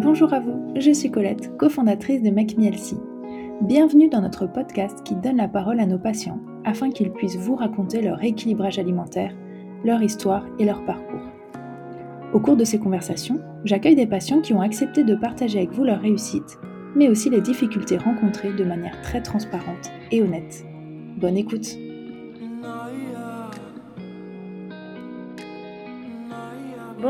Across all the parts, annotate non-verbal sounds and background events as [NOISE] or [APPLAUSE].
Bonjour à vous, je suis Colette, cofondatrice de Make Bienvenue dans notre podcast qui donne la parole à nos patients afin qu'ils puissent vous raconter leur équilibrage alimentaire, leur histoire et leur parcours. Au cours de ces conversations, j'accueille des patients qui ont accepté de partager avec vous leur réussite, mais aussi les difficultés rencontrées de manière très transparente et honnête. Bonne écoute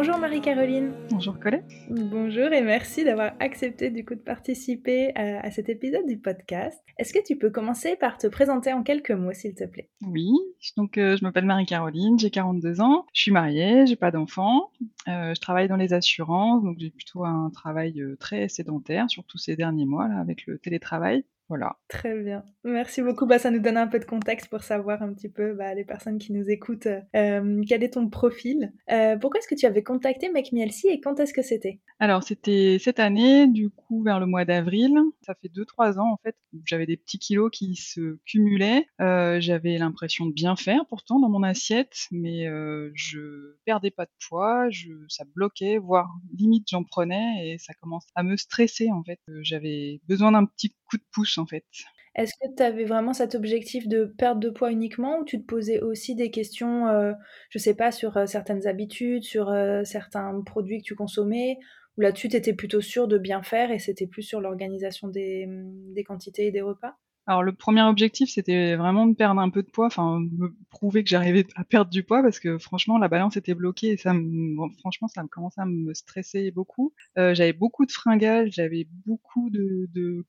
Bonjour Marie-Caroline. Bonjour Colette. Bonjour et merci d'avoir accepté du coup de participer à, cet épisode du podcast. Est-ce que tu peux commencer par te présenter en quelques mots s'il te plaît? Oui, donc euh, je m'appelle Marie-Caroline, j'ai 42 ans, je suis mariée, j'ai pas d'enfant, euh, je travaille dans les assurances, donc j'ai plutôt un travail euh, très sédentaire, surtout ces derniers mois là avec le télétravail. Voilà. Très bien. Merci beaucoup. Bah, ça nous donne un peu de contexte pour savoir un petit peu, bah, les personnes qui nous écoutent, euh, quel est ton profil. Euh, pourquoi est-ce que tu avais contacté Make et quand est-ce que c'était? Alors, c'était cette année, du coup, vers le mois d'avril. Ça fait 2-3 ans, en fait. J'avais des petits kilos qui se cumulaient. Euh, j'avais l'impression de bien faire, pourtant, dans mon assiette, mais je perdais pas de poids, je, ça bloquait, voire limite j'en prenais et ça commence à me stresser, en fait. J'avais besoin d'un petit coup de pouce en fait. Est-ce que tu avais vraiment cet objectif de perte de poids uniquement ou tu te posais aussi des questions, euh, je sais pas, sur euh, certaines habitudes, sur euh, certains produits que tu consommais Ou là-dessus, tu étais plutôt sûr de bien faire et c'était plus sur l'organisation des, mmh, des quantités et des repas? Alors le premier objectif, c'était vraiment de perdre un peu de poids, enfin me prouver que j'arrivais à perdre du poids parce que franchement la balance était bloquée et ça, franchement, ça me commençait à me stresser beaucoup. j'avais beaucoup de fringales, j'avais beaucoup de, de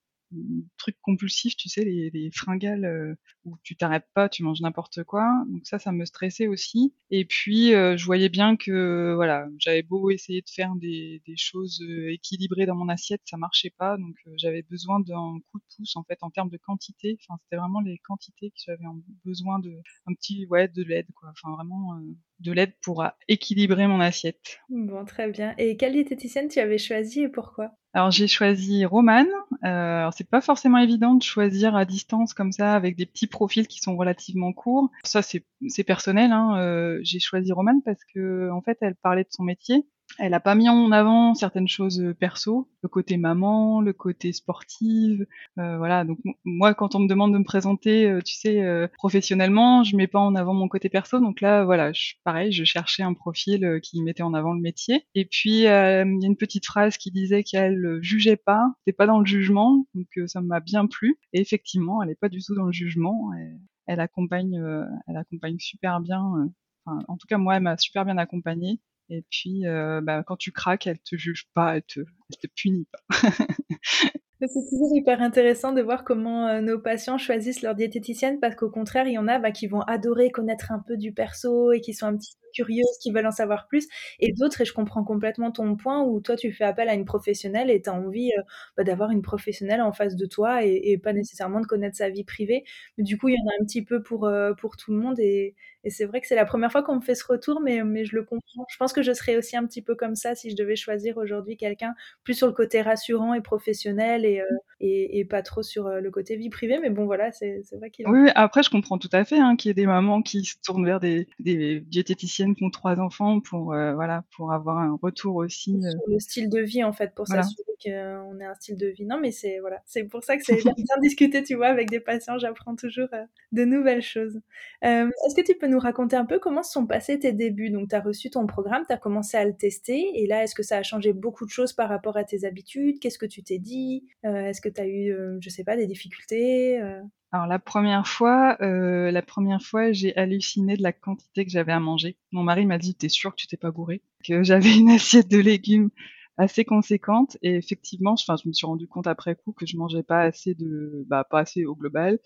trucs compulsifs, tu sais, les, les fringales euh, où tu t'arrêtes pas, tu manges n'importe quoi. Donc ça, ça me stressait aussi. Et puis, euh, je voyais bien que, voilà, j'avais beau essayer de faire des, des choses euh, équilibrées dans mon assiette, ça marchait pas. Donc j'avais besoin d'un coup de pouce, en fait, en termes de quantité. Enfin, c'était vraiment les quantités que j'avais besoin de, un petit, ouais, de l'aide, quoi. Enfin, vraiment de l'aide pour équilibrer mon assiette. Bon, très bien. Et quelle diététicienne tu avais choisi et pourquoi? Alors j'ai choisi Romane. Euh, c'est pas forcément évident de choisir à distance comme ça avec des petits profils qui sont relativement courts. Ça c'est personnel. Hein. Euh, j'ai choisi Romane parce que en fait elle parlait de son métier elle a pas mis en avant certaines choses euh, perso, le côté maman, le côté sportive, euh, voilà. Donc moi, quand on me demande de me présenter, euh, tu sais, professionnellement, je mets pas en avant mon côté perso. Donc là, voilà, je, pareil, je cherchais un profil qui mettait en avant le métier. Et puis il y a une petite phrase qui disait qu'elle jugeait pas, c'était pas dans le jugement, donc ça m'a bien plu. Et effectivement, elle est pas du tout dans le jugement. Elle, elle accompagne, elle accompagne super bien. En tout cas, moi, elle m'a super bien accompagnée. Et puis, euh, bah, quand tu craques, elle te juge pas, elle te, te punit pas. [LAUGHS] C'est toujours hyper intéressant de voir comment euh, nos patients choisissent leur diététicienne parce qu'au contraire, il y en a bah, qui vont adorer connaître un peu du perso et qui sont un petit peu curieuses, qui veulent en savoir plus. Et d'autres, et je comprends complètement ton point, où toi, tu fais appel à une professionnelle et tu as envie euh, bah, d'avoir une professionnelle en face de toi et, pas nécessairement de connaître sa vie privée. Mais du coup, il y en a un petit peu pour, euh, tout le monde. Et, c'est vrai que c'est la première fois qu'on me fait ce retour, mais, mais je le comprends. Je pense que je serais aussi un petit peu comme ça si je devais choisir aujourd'hui quelqu'un plus sur le côté rassurant et professionnel et, euh, et, et, pas trop sur euh, le côté vie privée. Mais bon, voilà, c'est vrai qu'il. Oui, après, je comprends tout à fait hein, qu'il y ait des mamans qui se tournent vers des, des diététiciennes qui ont trois enfants pour, euh, voilà, pour avoir un retour aussi. Sur le style de vie, en fait, pour s'assurer qu'on ait un style de vie. Non, mais c'est voilà, c'est pour ça que c'est bien discuter, tu vois, avec des patients. J'apprends toujours de nouvelles choses. Est-ce que tu peux nous raconter un peu comment se sont passés tes débuts? Donc, tu as reçu ton programme, tu as commencé à le tester, et là, est-ce que ça a changé beaucoup de choses par rapport à tes habitudes? Qu'est-ce que tu t'es dit? Euh, Est-ce que tu as eu, euh, je sais pas, des difficultés euh? Alors la première fois, la première fois, j'ai halluciné de la quantité que j'avais à manger. Mon mari m'a dit "T'es sûr que tu t'es pas gouré Que j'avais une [LAUGHS] assiette de légumes assez conséquente et effectivement, enfin, je me suis rendu compte après coup que je mangeais pas assez de, bah, pas assez au global,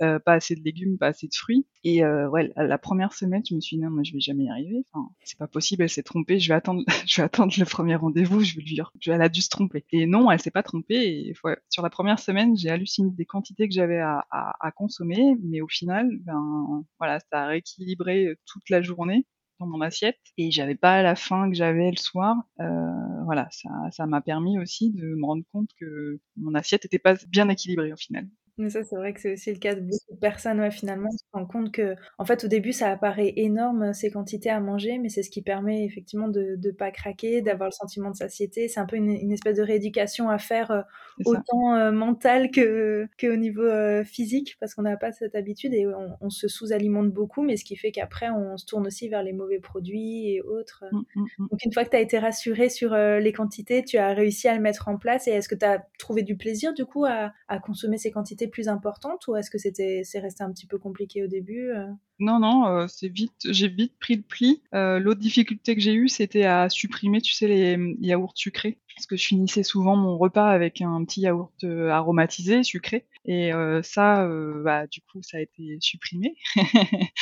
euh, pas assez de légumes, pas assez de fruits. Et euh, ouais, la première semaine, je me suis dit non, moi je vais jamais y arriver. Enfin, c'est pas possible, elle s'est trompée. Je vais attendre, [LAUGHS] je vais attendre le premier rendez-vous. Je vais lui dire, elle a dû se tromper. Et non, elle s'est pas trompée. Et ouais, sur la première semaine, j'ai halluciné des quantités que j'avais à, à, à consommer, mais au final, ben voilà, ça a rééquilibré toute la journée mon assiette et j'avais pas la faim que j'avais le soir. Euh, voilà, ça, ça m'a permis aussi de me rendre compte que mon assiette était pas bien équilibrée au final. Mais ça, c'est vrai que c'est aussi le cas de beaucoup de personnes, ouais, finalement, on se rend compte qu'en fait, au début, ça apparaît énorme, ces quantités à manger, mais c'est ce qui permet effectivement de de pas craquer, d'avoir le sentiment de satiété. C'est un peu une une espèce de rééducation à faire, ça. autant, heu, mentale que qu'au niveau, heu, physique, parce qu'on n'a pas cette habitude et on on se sous-alimente beaucoup, mais ce qui fait qu'après on se tourne aussi vers les mauvais produits et autres. Mmh, mmh, mmh. Donc une fois que tu as été rassurée sur, les quantités, tu as réussi à le mettre en place et est-ce que tu as trouvé du plaisir du coup à à consommer ces quantités plus importantes ou est-ce que c'était c'est resté un petit peu compliqué au début, heu? Non, non, heu, c'est vite j'ai vite pris le pli. Heu, l'autre difficulté que j'ai eue, c'était à supprimer, tu sais, les, mmh, yaourts sucrés. Parce que je finissais souvent mon repas avec un petit yaourt, aromatisé, sucré et ça, bah, du coup, ça a été supprimé. [LAUGHS]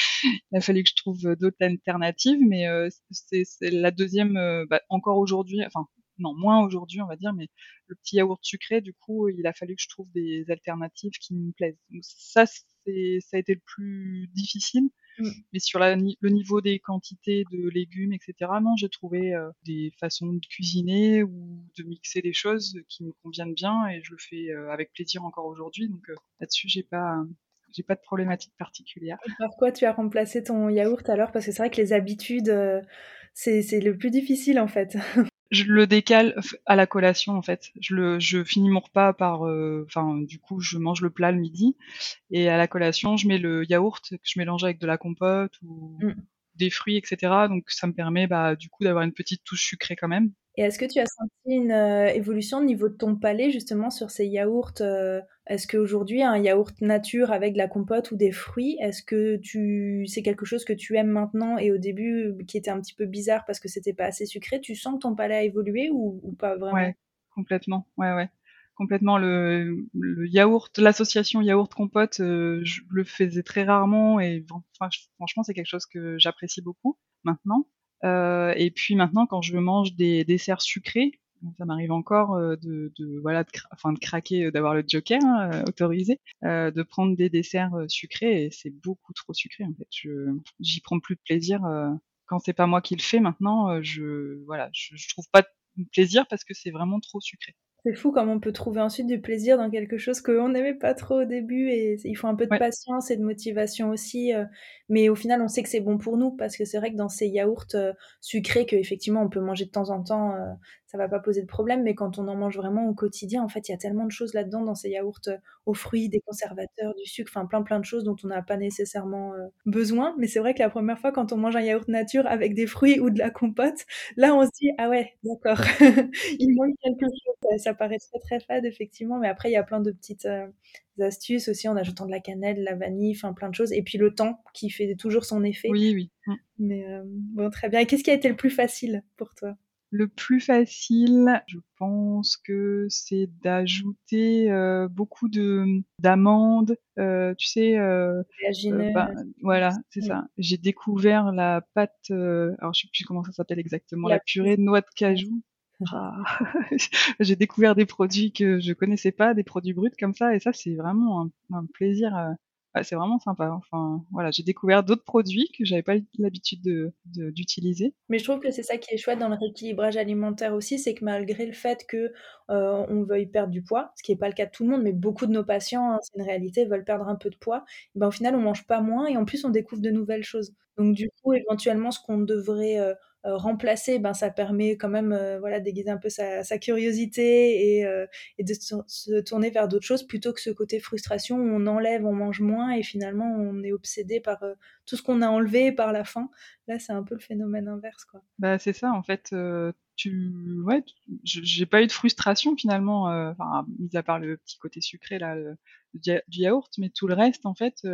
Il a fallu que je trouve, d'autres alternatives, mais c'est la 2e, heu, bah, encore aujourd'hui, enfin non, moins aujourd'hui, on va dire, mais le petit yaourt sucré, du coup, il a fallu que je trouve des alternatives qui me plaisent. Donc ça, c'est ça a été le plus difficile, Mmh. mais sur la le niveau des quantités de légumes et cetera, non, j'ai trouvé, heu, des façons de cuisiner ou de mixer les choses qui me conviennent bien et je le fais, heu, avec plaisir encore aujourd'hui, donc heu, là-dessus, j'ai pas j'ai pas de problématique particulière. Et par quoi tu as remplacé ton yaourt alors? Parce que c'est vrai que les habitudes, c'est c'est le plus difficile en fait. [LAUGHS] Je le décale à la collation, en fait. Je le je finis mon repas par, heu, enfin, du coup, je mange le plat le midi et à la collation, je mets le yaourt que je mélange avec de la compote ou Mmh. des fruits et cetera, donc ça me permet, bah, du coup, d'avoir une petite touche sucrée quand même. Et est-ce que tu as senti une, heu, évolution au niveau de ton palais justement sur ces yaourts, heu? Est-ce qu'aujourd'hui un yaourt nature avec de la compote ou des fruits, est-ce que tu c'est quelque chose que tu aimes maintenant et au début qui était un petit peu bizarre parce que c'était pas assez sucré? Tu sens que ton palais a évolué ou pas vraiment? Ouais, complètement, ouais, ouais, complètement. Le yaourt l'association yaourt-compote, heu, je le faisais très rarement et franchement, c'est quelque chose que j'apprécie beaucoup maintenant. Heu et puis maintenant, quand je mange des desserts sucrés, ça m'arrive encore, heu, de de voilà, de cra enfin de craquer, d'avoir le joker, hein, heu, autorisé, de prendre des desserts, sucrés et c'est beaucoup trop sucré, en fait. Je j'y prends plus de plaisir, heu, quand c'est pas moi qui le fais maintenant, je voilà, je je trouve pas de plaisir parce que c'est vraiment trop sucré. C'est fou comme on peut trouver ensuite du plaisir dans quelque chose qu'on n'aimait pas trop au début et il faut un peu de Ouais. patience et de motivation aussi, mais au final, on sait que c'est bon pour nous parce que c'est vrai que dans ces yaourts, sucrés qu'effectivement on peut manger de temps en temps, ça va pas poser de problème, mais quand on en mange vraiment au quotidien, en fait, il y a tellement de choses là-dedans dans ces yaourts, heu, aux fruits, des conservateurs, du sucre, enfin plein, plein de choses dont on n'a pas nécessairement, heu, besoin. Mais c'est vrai que la 1re fois quand on mange un yaourt nature avec des fruits ou de la compote, là on se dit: «Ah ouais, d'accord, [LAUGHS] il manque quelque chose». Ça paraît très, très fade effectivement, mais après il y a plein de petites, heu, astuces aussi en ajoutant de la cannelle, de la vanille, enfin plein de choses et puis le temps qui fait toujours son effet. Oui, oui. Mais bon très bien et qu'est-ce qui a été le plus facile pour toi? Le plus facile, je pense que c'est d'ajouter, heu, beaucoup de, d'amandes, heu, tu sais, heu, Oléagineux, ben voilà, c'est ça. J'ai découvert la pâte, heu, alors je sais plus comment ça s'appelle exactement, La la purée de noix de cajou. Ah! [LAUGHS] J'ai découvert des produits que je connaissais pas, des produits bruts comme ça et ça, c'est vraiment un un plaisir, heu, c'est vraiment sympa, enfin, voilà, j'ai découvert d'autres produits que j'avais pas l'habitude de de d'utiliser. Mais je trouve que c'est ça qui est chouette dans le rééquilibrage alimentaire aussi, c'est que malgré le fait que, heu, on veuille perdre du poids, ce qui est pas le cas de tout le monde, mais beaucoup de nos patients, hein, c'est une réalité, veulent perdre un peu de poids, ben, au final, on mange pas moins et en plus, on découvre de nouvelles choses. Donc du coup, éventuellement, ce qu'on devrait, heu, remplacer, ben, ça permet quand même, heu, voilà, d'aiguiser un peu sa curiosité et et de se tourner vers d'autres choses plutôt que ce côté frustration où on enlève, on mange moins et finalement on est obsédé par, tout ce qu'on a enlevé par la faim. Là, c'est un peu le phénomène inverse, quoi. Bah, c'est ça en fait, tu ouais, j'ai pas eu de frustration finalement, enfin, mis à part le petit côté sucré là, du ya du yaourt, mais tout le reste en fait,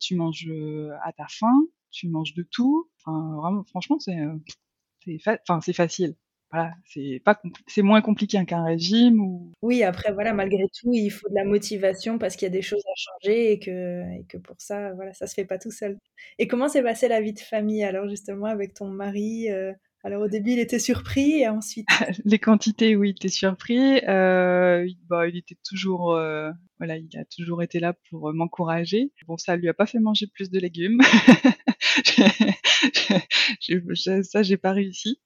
tu manges, à ta faim, tu manges de tout, enfin vraiment franchement c'est, enfin c'est facile. Voilà, c'est pas compli c'est moins compliqué qu'un régime ou Oui, après voilà, malgré tout, il faut de la motivation parce qu'il y a des choses à changer et que et que pour ça, voilà, ça se fait pas tout seul. Et comment s'est passée la vie de famille alors justement avec ton mari, heu? Alors au début, il était surpris et ensuite? [LAUGHS] Les quantités, oui, il était surpris, il bah, il était toujours, voilà, il a toujours été là pour, m'encourager. Bon, ça lui a pas fait manger plus de légumes. [LAUGHS] [LAUGHS] Ça, j'ai pas réussi.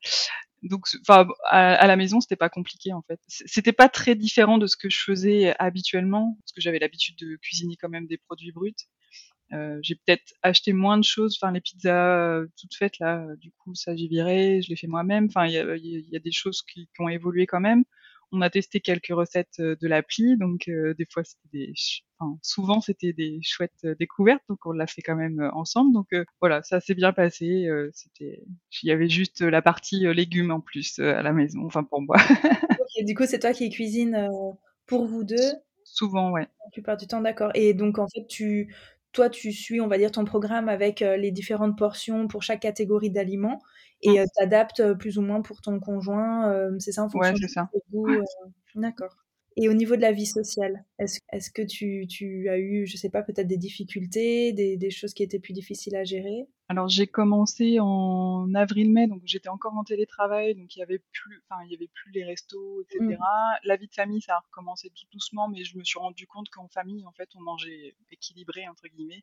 donc, enfin, à, la maison, c'était pas compliqué en fait. C'était pas très différent de ce que je faisais habituellement, parce que j'avais l'habitude de cuisiner quand même des produits bruts. Euh, j'ai peut-être acheté moins de choses, enfin les pizzas euh, toutes faites là, du coup ça j'ai viré, je les fais moi-même. Enfin il y a, des choses qui, ont évolué quand même. On a testé quelques recettes euh, de l'appli, donc euh, des fois c'était des, enfin, souvent c'était des chouettes euh, découvertes, donc on l'a fait quand même ensemble. Donc voilà, ça s'est bien passé. c'était, il y avait juste la partie légumes en plus à la maison, enfin pour moi. [LAUGHS] du coup c'est toi qui cuisine pour vous deux? Souvent, ouais. La plupart du temps, d'accord. Et donc en fait tu toi, tu suis, on va dire, ton programme avec les différentes portions pour chaque catégorie d'aliments et mmh. tu adaptes plus ou moins pour ton conjoint. c'est ça en fonction ouais, c'est ça. D'accord. Et au niveau de la vie sociale, est-ce est que tu, tu, as eu, je sais pas, peut-être des difficultés, des, des, choses qui étaient plus difficiles à gérer? Alors j'ai commencé en avril-mai, donc j'étais encore en télétravail, donc il y avait plus, enfin il y avait plus les restos, etc. Mmh. La vie de famille, ça a recommencé tout doucement, mais je me suis rendu compte qu'en famille, en fait, on mangeait équilibré entre guillemets.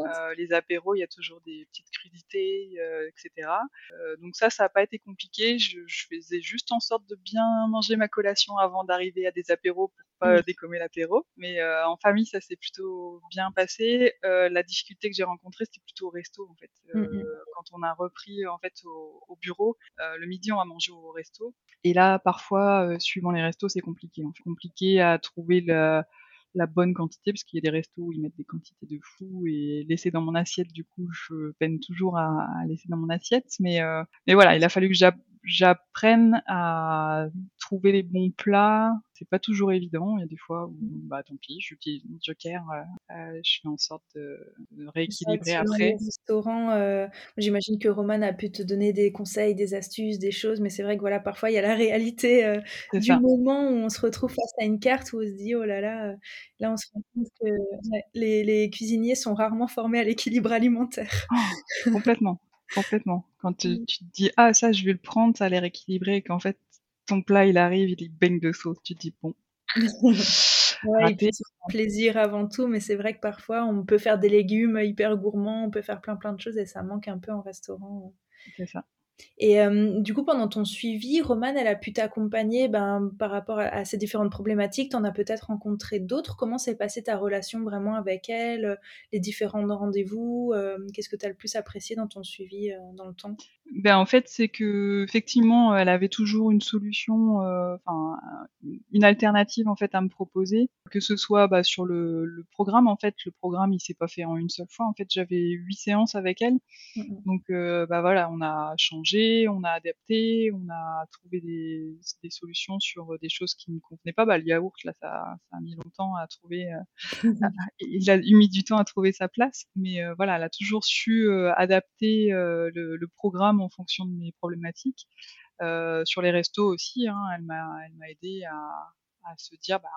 euh, les apéros, il y a toujours des petites crudités, euh, etc. Euh, donc ça, ça n'a pas été compliqué. Je, je, faisais juste en sorte de bien manger ma collation avant d'arriver à des apéros pour pas mmh. décommer l'apéro. Mais euh, en famille, ça s'est plutôt bien passé. Euh, la difficulté que j'ai rencontrée, c'était plutôt au resto en fait. Mmh euh, quand on a repris en fait au, au bureau, le midi on va manger au resto. Et là, parfois, suivant les restos, c'est compliqué. C'est compliqué à trouver le, la bonne quantité parce qu'il y a des restos où ils mettent des quantités de fou et laisser dans mon assiette du coup je peine toujours à, à laisser dans mon assiette mais euh, mais voilà il a fallu que j'apprenne à trouver les bons plats. C'est pas toujours évident. Il y a des fois où, bah, tant pis, j'utilise mon joker, euh, euh, je fais en sorte de, de rééquilibrer ça, après. Restaurant, euh, j'imagine que Roman a pu te donner des conseils, des astuces, des choses, mais c'est vrai que voilà, parfois il y a la réalité euh, du ça. moment où on se retrouve face à une carte où on se dit oh là là, là on se rend compte que les, cuisiniers sont rarement formés à l'équilibre alimentaire. Oh, complètement. Complètement. Quand tu, mmh. tu, te dis ah ça je vais le prendre, ça a l'air équilibré, et qu'en fait ton plat il arrive, il baigne de sauce, tu te dis bon. [LAUGHS] ouais, plaisir avant tout, mais c'est vrai que parfois on peut faire des légumes hyper gourmands, on peut faire plein plein de choses et ça manque un peu en restaurant. C'est ça. Et euh, du coup, pendant ton suivi, Romane, elle a pu t'accompagner ben, par rapport à, à, ces différentes problématiques. Tu en as peut-être rencontré d'autres. Comment s'est passée ta relation vraiment avec elle Les différents rendez-vous euh, Qu'est-ce que tu as le plus apprécié dans ton suivi euh, dans le temps? Ben, En fait, c'est que effectivement, elle avait toujours une solution, euh, enfin, une alternative en fait à me proposer. Que ce soit bah, sur le, le, programme, en fait, le programme, il s'est pas fait en une seule fois. En fait, j'avais huit séances avec elle. Mmh. Donc, bah voilà, on a changé on a adapté, on a trouvé des, des, solutions sur des choses qui ne me convenaient pas. Bah, le yaourt, là, ça, ça a mis longtemps à trouver. Euh, [LAUGHS] il a mis du temps à trouver sa place, mais euh, voilà, elle a toujours su euh, adapter euh, le, le, programme en fonction de mes problématiques. Euh, sur les restos aussi, hein, elle m'a, elle m'a aidé à, à se dire, bah,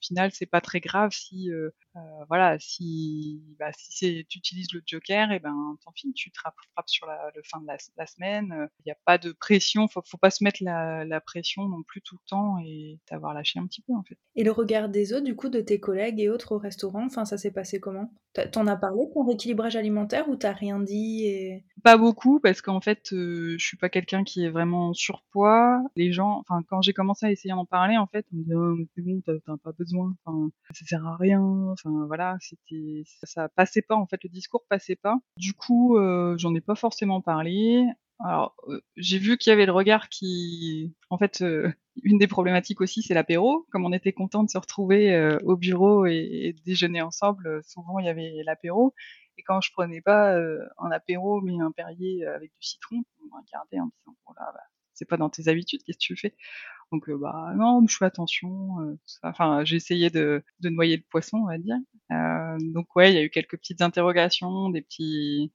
final c'est pas très grave si euh, euh, voilà si bah, si tu utilises le joker et ben tant pis tu te frappes sur la, le fin de la, la semaine il n'y a pas de pression faut faut pas se mettre la, la pression non plus tout le temps et t'avoir lâché un petit peu en fait. Et le regard des autres du coup de tes collègues et autres au restaurant enfin ça s'est passé comment? T'en as parlé ton rééquilibrage alimentaire ou t'as rien dit et pas beaucoup parce qu'en fait euh, je suis pas quelqu'un qui est vraiment surpoids. Les gens enfin quand j'ai commencé à essayer d'en parler en fait on me dit oh, c'est bon t'as pas besoin Ça sert à rien. Voilà, c'était ça passait pas en fait, le discours passait pas. Du coup, euh, j'en ai pas forcément parlé. Alors, euh, j'ai vu qu'il y avait le regard qui, en fait, euh, [LAUGHS] une des problématiques aussi, c'est l'apéro. Comme on était content de se retrouver au bureau et, déjeuner ensemble, souvent il y avait l'apéro. Et quand je prenais pas un apéro mais un Perrier avec du citron, on me regardait en disant, oh là, bah, c'est pas dans tes habitudes, qu'est-ce que tu fais? Donc euh, bah non, je fais attention. Euh, enfin, j'ai essayé de, de, noyer le poisson, on va dire. Euh, donc ouais, il y a eu quelques petites interrogations, des petits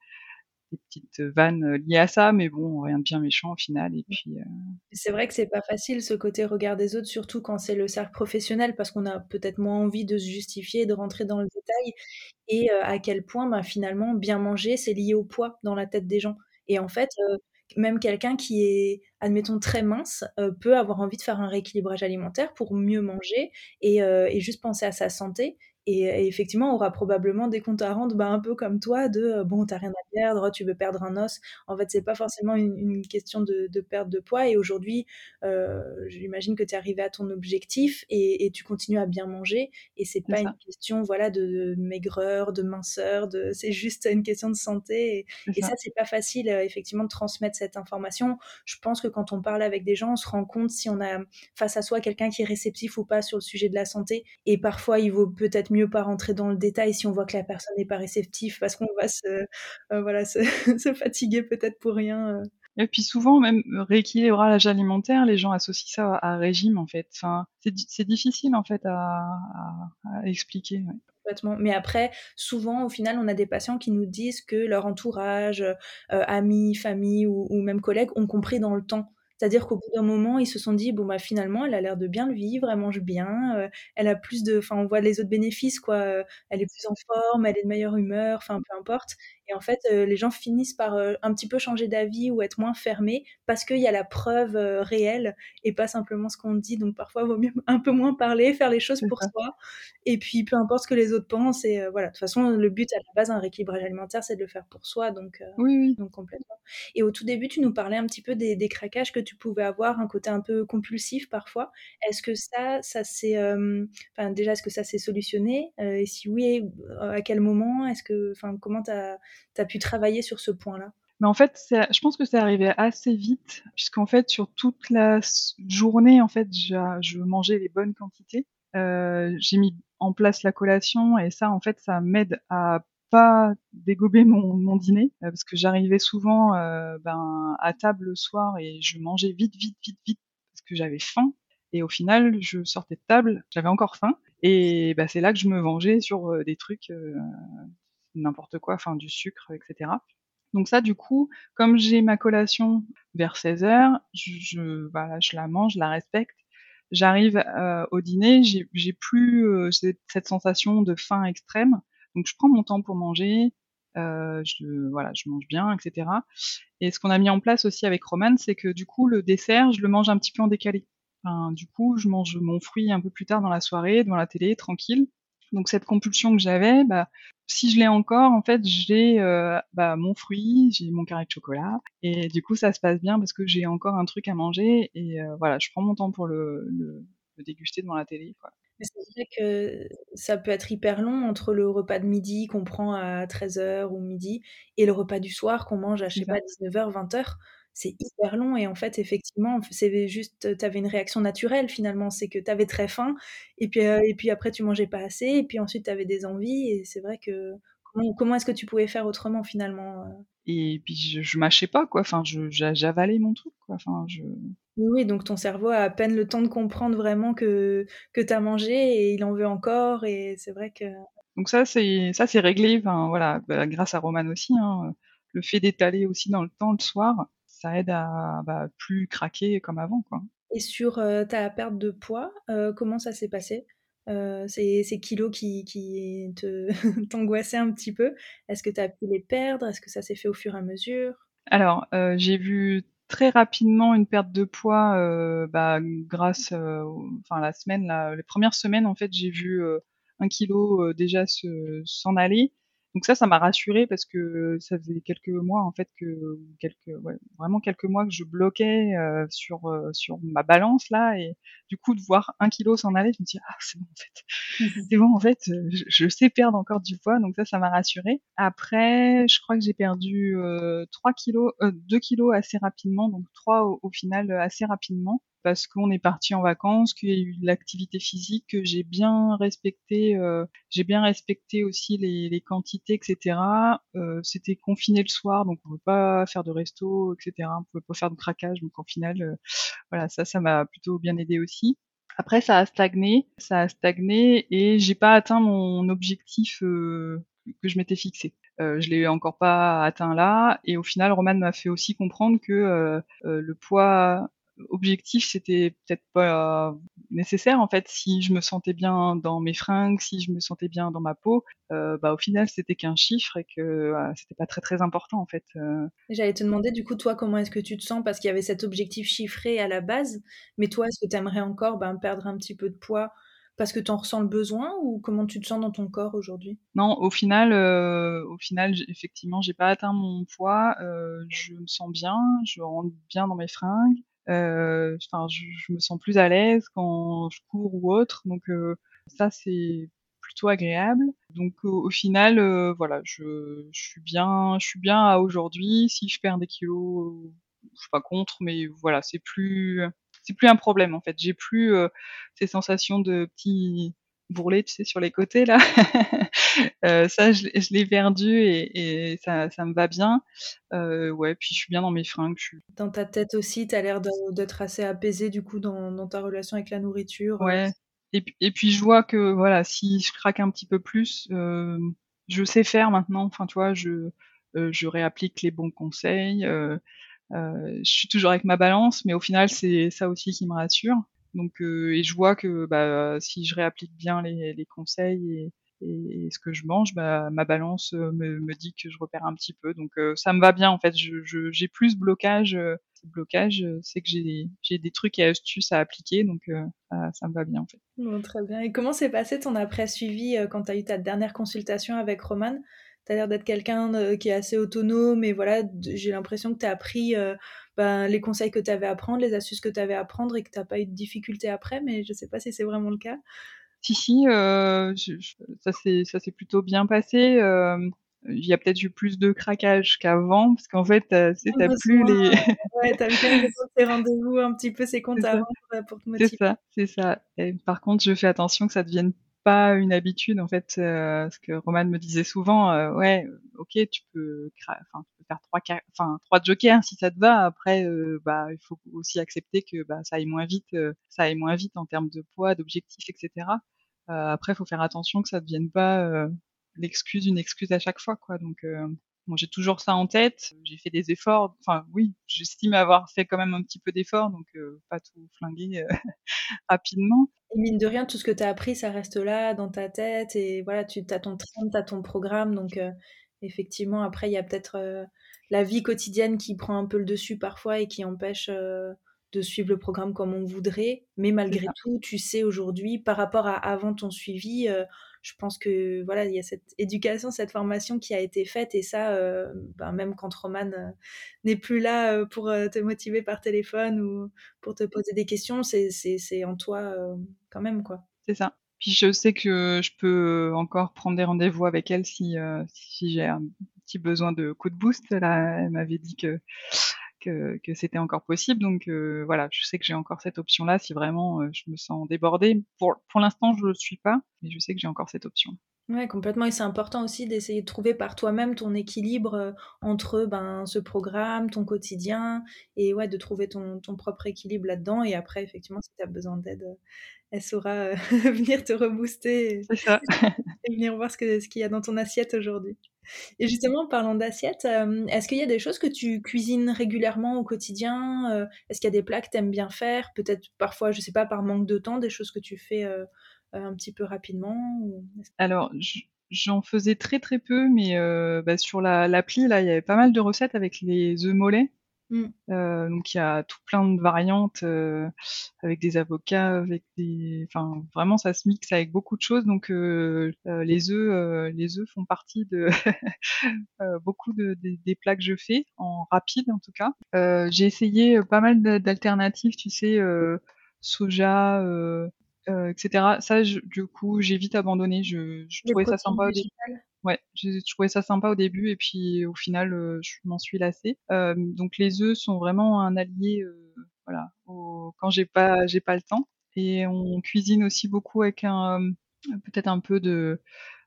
des petites vannes liées à ça, mais bon, rien de bien méchant au final. Et puis. Euh... C'est vrai que c'est pas facile ce côté regard des autres, surtout quand c'est le cercle professionnel, parce qu'on a peut-être moins envie de se justifier, de rentrer dans le détail, et euh, à quel point, bah, finalement, bien manger, c'est lié au poids dans la tête des gens. Et en fait, euh, même quelqu'un qui est, admettons, très mince, euh, peut avoir envie de faire un rééquilibrage alimentaire pour mieux manger et, euh, et, juste penser à sa santé. Et effectivement aura probablement des comptes à rendre, bah, un peu comme toi de, bon, tu as rien à perdre, tu veux perdre un os. En fait, c'est pas forcément une une question de de perte de poids et aujourd'hui, heu, j'imagine que tu es arrivée à ton objectif et et tu continues à bien manger et c'est pas une question, voilà, de maigreur, de minceur, de [LAUGHS] c'est juste une question de santé et et ça. c'est pas facile, heu, effectivement de transmettre cette information. Je pense que quand on parle avec des gens, on se rend compte si on a face à soi quelqu'un qui est réceptif ou pas sur le sujet de la santé et parfois il vaut peut-être mieux pas rentrer dans le détail si on voit que la personne n'est pas réceptive parce qu'on va se, heu, voilà, se [LAUGHS] se fatiguer peut-être pour rien, heu. Et puis souvent même, rééquilibrage alimentaire, les gens associent ça à régime en fait. Enfin, c'est di c'est difficile en fait à à à expliquer, ouais. Mais après, souvent au final, on a des patients qui nous disent que leur entourage, amis, famille ou ou même collègues ont compris dans le temps. C'est-à-dire qu'au bout d'un moment, ils se sont dit: «Bon, bah, finalement, elle a l'air de bien le vivre, elle mange bien, heu, elle a plus de» enfin, on voit les autres bénéfices quoi, heu, elle est plus en forme, elle est de meilleure humeur, enfin, peu importe et en fait, heu, les gens finissent par, heu, un petit peu changer d'avis ou être moins fermés parce qu'il y a la preuve, heu, réelle et pas simplement ce qu'on dit donc parfois, vaut mieux un peu moins parler, faire les choses pour soi et puis peu importe ce que les autres pensent et voilà. De toute façon, le but à la base d'un rééquilibrage alimentaire, c'est de le faire pour soi donc Oui, oui. donc complètement et au tout début, tu nous parlais un petit peu des des craquages que tu pouvais avoir, un côté un peu compulsif parfois. Est-ce que ça, ça s'est, enfin, déjà, est-ce que ça s'est solutionné? Et si oui, à quel moment? Est-ce que enfin, comment tu as as pu travailler sur ce point-là? Mais en fait, je pense que c'est arrivé assez vite puisqu'en fait, sur toute la journée, en fait, je mangeais les bonnes quantités. Heu, j'ai mis en place la collation et ça, en fait, ça m'aide à pas dégober mon dîner, heu, parce que j'arrivais souvent, heu, ben, à table le soir et je mangeais vite, vite, vite, vite parce que j'avais faim et au final, je sortais de table, j'avais encore faim et bah, c'est là que je me vengeais sur, des trucs, n'importe quoi, enfin du sucre et cetera. Donc ça, du coup, comme j'ai ma collation vers 16:00, je je voilà, je la mange, je la respecte. J'arrive, heu, au dîner, j'ai plus, heu, cette sensation de faim extrême, donc je prends mon temps pour manger, heu, je voilà, je mange bien et cetera et ce qu'on a mis en place aussi avec Roman, c'est que du coup, le dessert, je le mange un petit peu en décalé. Enfin, du coup, je mange mon fruit un peu plus tard dans la soirée, devant la télé, tranquille. Donc cette compulsion que j'avais, bah, si je l'ai encore, en fait, j'ai, heu, bah, mon fruit, j'ai mon carré de chocolat et du coup, ça se passe bien parce que j'ai encore un truc à manger et heu, voilà, je prends mon temps pour le le le déguster devant la télé, quoi. C'est vrai que ça peut être hyper long entre le repas de midi qu'on prend à 13:00 ou midi et le repas du soir qu'on mange à, je sais pas, ça. 19:00-20:00. C'est hyper long et en fait, effectivement, c'est juste tu avais une réaction naturelle finalement. C'est que tu avais très faim et puis, et puis après tu mangeais pas assez et puis ensuite tu avais des envies et c'est vrai que comment comment est-ce que tu pouvais faire autrement finalement? Et puis je je mâchais pas quoi, enfin j'avalais mon truc quoi, enfin je Oui, donc ton cerveau a à peine le temps de comprendre vraiment que que tu as mangé et il en veut encore et c'est vrai que Donc ça, c'est ça, c'est réglé, voilà, bah, grâce à Roman aussi, hein, le fait d'étaler aussi dans le temps le soir, ça aide à, bah, plus craquer comme avant, quoi. Et sur, heu, ta perte de poids, heu, comment ça s'est passé? Heu, ces ces kilos qui qui [LAUGHS] t'angoissaient un petit peu, est-ce que tu as pu les perdre? Est-ce que ça s'est fait au fur et à mesure? Alors, j'ai vu très rapidement une perte de poids, bah, grâce, enfin la semaine les 1res semaines en fait, j'ai vu, heu, 1 kilogramme, heu, déjà se s'en aller. Donc ça, ça m'a rassurée parce que ça faisait quelques mois en fait que quelques ouais, vraiment quelques mois que je bloquais, heu, sur, heu, sur ma balance là. Et du coup de voir 1 kilogramme s'en aller, je me dis: «Ah c'est bon en fait, c'est bon en fait, je je sais perdre encore du poids», donc ça, ça m'a rassurée. Après, je crois que j'ai perdu, heu, 3 kilogrammes, heu, 2 kilogrammes assez rapidement, donc 3 au au final, assez rapidement parce qu'on est partis en vacances, qu'il y a eu de l'activité physique, que j'ai bien respecté, heu, j'ai bien respecté aussi les les quantités et cetera. Heu, c'était confiné le soir, donc on pouvait pas faire de resto et cetera. On pouvait pas faire de craquage, donc au final, heu, voilà, ça, ça m'a plutôt bien aidée aussi. Après ça a stagné, ça a stagné et j'ai pas atteint mon objectif, heu, que je m'étais fixé. Heu, je l'ai encore pas atteint là et au final, Roman m'a fait aussi comprendre que, heu heu, le poids objectif, c'était peut-être pas nécessaire en fait. Si je me sentais bien dans mes fringues, si je me sentais bien dans ma peau, heu, bah, au final, c'était qu'un chiffre et que, heu, c'était pas très, très important en fait, J'allais te demander du coup, toi, comment est-ce que tu te sens? Parce qu'il y avait cet objectif chiffré à la base, mais toi, est-ce que tu aimerais encore, ben, perdre un petit peu de poids? parce que tu en ressens le besoin ou comment tu te sens dans ton corps aujourd'hui? Non, au final, euh, au final, effectivement, j'ai pas atteint mon poids. Euh, je me sens bien, je rentre bien dans mes fringues. Euh, je, je, me sens plus à l'aise quand je cours ou autre. Donc ça, c'est plutôt agréable. Donc au, final, voilà, je, je, suis bien, je suis bien à aujourd'hui. Si je perds des kilos, je suis pas contre, mais voilà, c'est plus c'est plus un problème en fait. J'ai plus euh, ces sensations de petits bourrelets, tu sais, sur les côtés là. [LAUGHS] euh, ça, je, je l'ai perdu et, et ça, ça, me va bien. Euh, ouais, puis je suis bien dans mes fringues. Je. Dans ta tête aussi, tu as l'air d'être assez apaisé du coup dans, dans, ta relation avec la nourriture. Euh. Ouais. Et, et, puis je vois que voilà, si je craque un petit peu plus, euh, je sais faire maintenant. Enfin, tu vois, je je réapplique les bons conseils. Je suis toujours avec ma balance, mais au final, c'est ça aussi qui me rassure. Donc, euh, et je vois que bah, si je réapplique bien les, les conseils et, et, ce que je mange, bah, ma balance euh, me, dit que je repère un petit peu. Donc, euh, ça me va bien en fait. J'ai plus blocage. Euh, blocage, c'est que j'ai des, trucs et astuces à appliquer, donc ça, ça, me va bien en fait. Très bien. Et comment s'est passé ton après-suivi quand tu as eu ta dernière consultation avec Roman? Tu as l'air d'être quelqu'un qui est assez autonome et voilà, j'ai l'impression que tu as appris ben, les conseils que tu avais à prendre, les astuces que tu avais à prendre et que tu n'as pas eu de difficultés après, mais je sais pas si c'est vraiment le cas. Si, si, euh, je, je, ça s'est plutôt bien passé. Euh, il y a peut-être eu plus de craquage qu'avant, parce qu'en fait, t'as plus les. [LAUGHS] ouais, t'as vu tes rendez-vous, un petit peu ces comptes avant pour te motiver. C'est ça, c'est ça. Et par contre, je fais attention que ça devienne pas une habitude en fait euh, ce que Roman me disait souvent euh, ouais ok tu peux enfin tu peux faire trois enfin trois jokers si ça te va. Après euh, bah il faut aussi accepter que bah ça aille moins vite euh, ça aille moins vite en termes de poids d'objectifs etc euh, après faut faire attention que ça devienne pas l'excuse une excuse à chaque fois quoi. Donc J'ai toujours ça en tête. J'ai fait des efforts. Enfin, oui, j'estime avoir fait quand même un petit peu d'efforts, donc euh, pas tout flinguer euh, [LAUGHS] rapidement. Et mine de rien, tout ce que tu as appris, ça reste là, dans ta tête. Et voilà, tu as ton train, tu as ton programme. Donc, euh, effectivement, après, il y a peut-être la vie quotidienne qui prend un peu le dessus parfois et qui empêche de suivre le programme comme on voudrait. Mais malgré tout, tu sais aujourd'hui, par rapport à avant ton suivi, je pense que voilà, il y a cette éducation, cette formation qui a été faite et ça, euh, ben, même quand Roman euh, n'est plus là euh, pour te motiver par téléphone ou pour te poser des questions, c'est en toi quand même quoi. C'est ça. Puis je sais que je peux encore prendre des rendez-vous avec elle si, si j'ai un petit besoin de coup de boost. Là, elle m'avait dit que que, c'était encore possible. Donc euh, voilà, je sais que j'ai encore cette option-là si vraiment euh, je me sens débordée. Pour, pour l'instant, je ne le suis pas, mais je sais que j'ai encore cette option. Ouais, complètement. Et c'est important aussi d'essayer de trouver par toi-même ton équilibre euh, entre ben, ce programme, ton quotidien, et ouais, de trouver ton, ton propre équilibre là-dedans. Et après, effectivement, si tu as besoin d'aide, elle saura [LAUGHS] venir te rebooster et, ça. [LAUGHS] et venir voir ce qu'il ce qu'il y a dans ton assiette aujourd'hui. Et justement, parlant d'assiette, euh, est-ce qu'il y a des choses que tu cuisines régulièrement au quotidien euh, Est-ce qu'il y a des plats que tu aimes bien faire Peut-être parfois, je sais pas, par manque de temps, des choses que tu fais euh, un petit peu rapidement ou... Alors, j'en faisais très très peu, mais bah, sur l'appli, là, il y avait pas mal de recettes avec les œufs mollets. Mmh. Euh, donc il y a tout plein de variantes euh, avec des avocats, avec des, enfin vraiment ça se mixe avec beaucoup de choses. Donc euh, euh les œufs, euh, les œufs font partie de [LAUGHS] beaucoup de, de, des plats que je fais en rapide en tout cas. J'ai essayé pas mal d'alternatives, tu sais, soja. Etc. Ça, je, du coup, j'ai vite abandonné. Je, je trouvais ça sympa au début. Ouais, j'ai trouvé ça sympa au début et puis au final, euh, je m'en suis lassée. Euh, donc les œufs sont vraiment un allié, euh, voilà, au, quand j'ai pas j'ai pas le temps. Et on cuisine aussi beaucoup avec un peut-être un peu de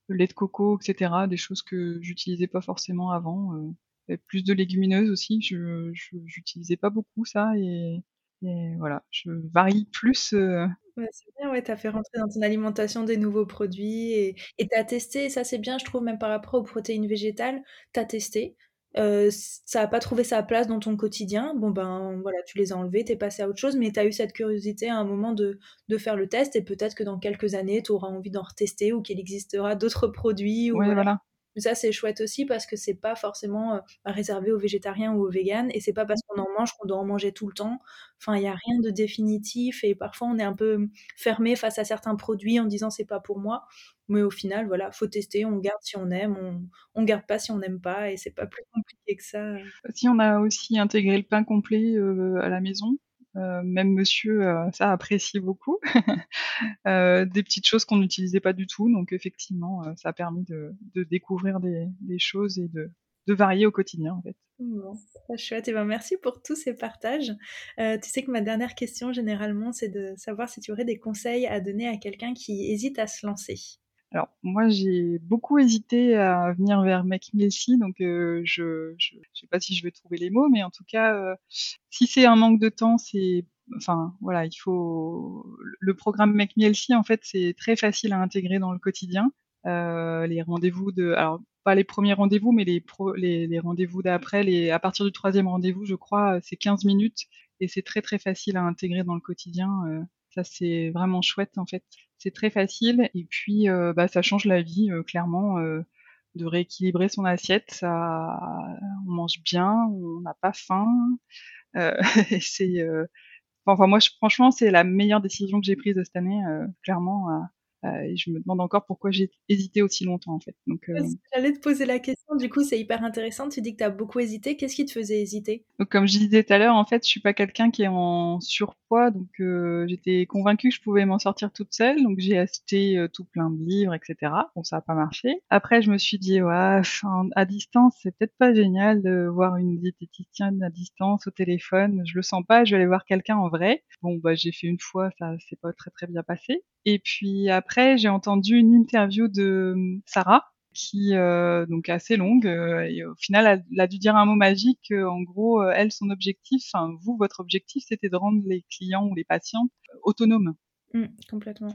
lait de coco, etc. Des choses que j'utilisais pas forcément avant. Euh, plus de légumineuses aussi. Je j'utilisais pas beaucoup ça et, et voilà, je varie plus. Euh, Ouais, c'est bien, ouais, tu as fait rentrer dans ton alimentation des nouveaux produits et tu as testé et ça c'est bien je trouve même par rapport aux protéines végétales, tu as testé, heu, ça a pas trouvé sa place dans ton quotidien, bon ben, voilà, tu les as enlevés, tu es passé à autre chose, mais tu as eu cette curiosité à un moment de de faire le test et peut-être que dans quelques années, tu auras envie d'en retester ou qu'il existera d'autres produits ou voilà. Ça, c'est chouette aussi parce que c'est pas forcément réservé aux végétariens ou aux véganes et c'est pas parce qu'on en mange qu'on doit en manger tout le temps. Enfin, il y a rien de définitif et parfois on est un peu fermé face à certains produits en disant c'est pas pour moi. Mais au final, voilà, faut tester, on garde si on aime, on, on garde pas si on n'aime pas et c'est pas plus compliqué que ça. Si on a aussi intégré le pain complet à la maison, euh, même monsieur, euh, ça apprécie beaucoup. [LAUGHS] euh, des petites choses qu'on n'utilisait pas du tout. Donc effectivement, ça a permis de, découvrir des, choses et de, varier au quotidien en fait. Bon, très chouette. Et ben merci pour tous ces partages. Tu sais que ma dernière question généralement, c'est de savoir si tu aurais des conseils à donner à quelqu'un qui hésite à se lancer. Alors moi j'ai beaucoup hésité à venir vers Make donc euh, je, je sais pas si je vais trouver les mots, mais en tout cas euh, si c'est un manque de temps, c'est enfin voilà il faut le programme Make en fait c'est très facile à intégrer dans le quotidien. Euh, les rendez-vous de alors pas les premiers rendez-vous, mais les, pro, les, les rendez-vous d'après, les, à partir du troisième rendez-vous, je crois, c'est 15 minutes et c'est très très facile à intégrer dans le quotidien. Euh, ça c'est vraiment chouette en fait c'est très facile et puis euh, bah, ça change la vie euh, clairement euh, de rééquilibrer son assiette. Ça, on mange bien, on n'a pas faim. [LAUGHS] c'est, enfin moi, franchement, c'est la meilleure décision que j'ai prise de cette année, clairement. Euh, et je me demande encore pourquoi j'ai hésité aussi longtemps en fait. Donc, euh... J'allais te poser la question, du coup c'est hyper intéressant, tu dis que tu as beaucoup hésité, qu'est-ce qui te faisait hésiter? donc, Comme je disais tout à l'heure, en fait je suis pas quelqu'un qui est en surpoids, donc euh, j'étais convaincue que je pouvais m'en sortir toute seule, donc j'ai acheté euh, tout plein de livres, etc. Bon ça a pas marché. Après je me suis dit, ouais, à distance c'est peut-être pas génial de voir une diététicienne à distance au téléphone, je le sens pas, je vais aller voir quelqu'un en vrai. Bon bah j'ai fait une fois, ça s'est pas très très bien passé. Et puis après, j'ai entendu une interview de euh, Sarah, qui euh, donc assez longue euh, et au final elle, a dû dire un mot magique en gros elle son objectif enfin vous votre objectif c'était de rendre les clients ou les patients autonomes. Mmh, complètement.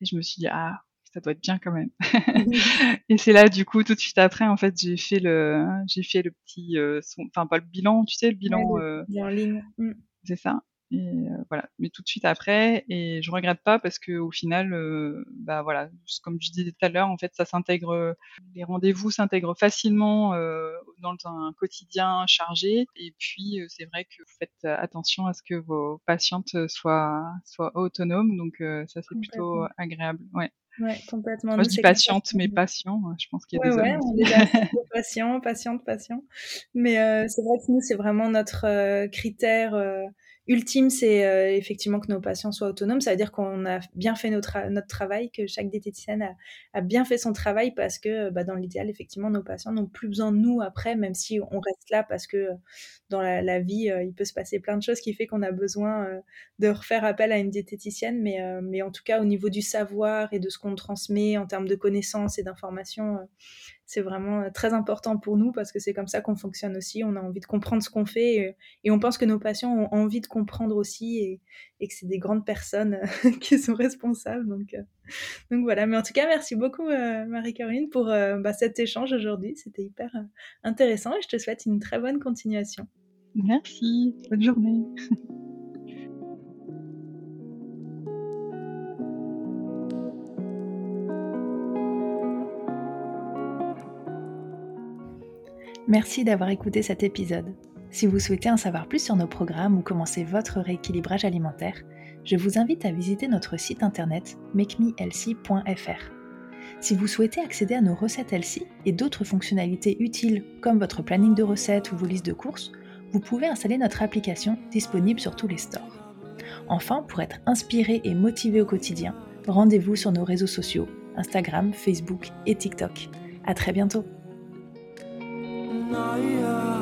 Et je me suis dit ah ça doit être bien quand même. [LAUGHS] [LAUGHS] Et c'est là du coup tout de suite après en fait j'ai fait le j'ai fait le petit enfin pas le bilan tu sais le bilan en ligne. Mmh. c'est ça et euh, voilà, mais tout de suite après, et je regrette pas parce que au final, euh, bah voilà, comme je disais tout à l'heure, en fait, ça s'intègre, les rendez-vous s'intègrent facilement euh, dans un quotidien chargé. Et puis, c'est vrai que vous faites attention à ce que vos patientes soient soient autonomes, donc ça c'est plutôt agréable. Ouais. Ouais, complètement. Moi, je dis patiente, mais patient. Je pense qu'il y a ouais, des ouais, hommes. On est [LAUGHS] patients, patiente, patient. Mais euh, c'est vrai que nous, c'est vraiment notre euh, critère ultime, c'est euh, effectivement que nos patients soient autonomes. Ça veut dire qu'on a bien fait notre, travail, que chaque diététicienne a, bien fait son travail parce que bah, dans l'idéal, effectivement, nos patients n'ont plus besoin de nous après, même si on reste là parce que dans la, vie, euh, il peut se passer plein de choses qui fait qu'on a besoin euh, de refaire appel à une diététicienne. Mais, euh, mais en tout cas, au niveau du savoir et de ce qu'on transmet en termes de connaissances et d'informations, c'est vraiment euh, très important pour nous parce que c'est comme ça qu'on fonctionne aussi. On a envie de comprendre ce qu'on fait et, et, on pense que nos patients ont envie de comprendre aussi et, que c'est des grandes personnes euh, [LAUGHS] qui sont responsables. Donc, euh, donc voilà. Mais en tout cas, merci beaucoup euh, Marie-Caroline pour euh, bah, cet échange aujourd'hui. C'était hyper euh, intéressant et je te souhaite une très bonne continuation. Merci. Bonne journée. [LAUGHS] Merci d'avoir écouté cet épisode. Si vous souhaitez en savoir plus sur nos programmes ou commencer votre rééquilibrage alimentaire, je vous invite à visiter notre site internet makemehealthy.fr. Si vous souhaitez accéder à nos recettes Healthy et d'autres fonctionnalités utiles comme votre planning de recettes ou vos listes de courses, vous pouvez installer notre application disponible sur tous les stores. Enfin, pour être inspiré et motivé au quotidien, rendez-vous sur nos réseaux sociaux, Instagram, Facebook et TikTok. À très bientôt! Naya.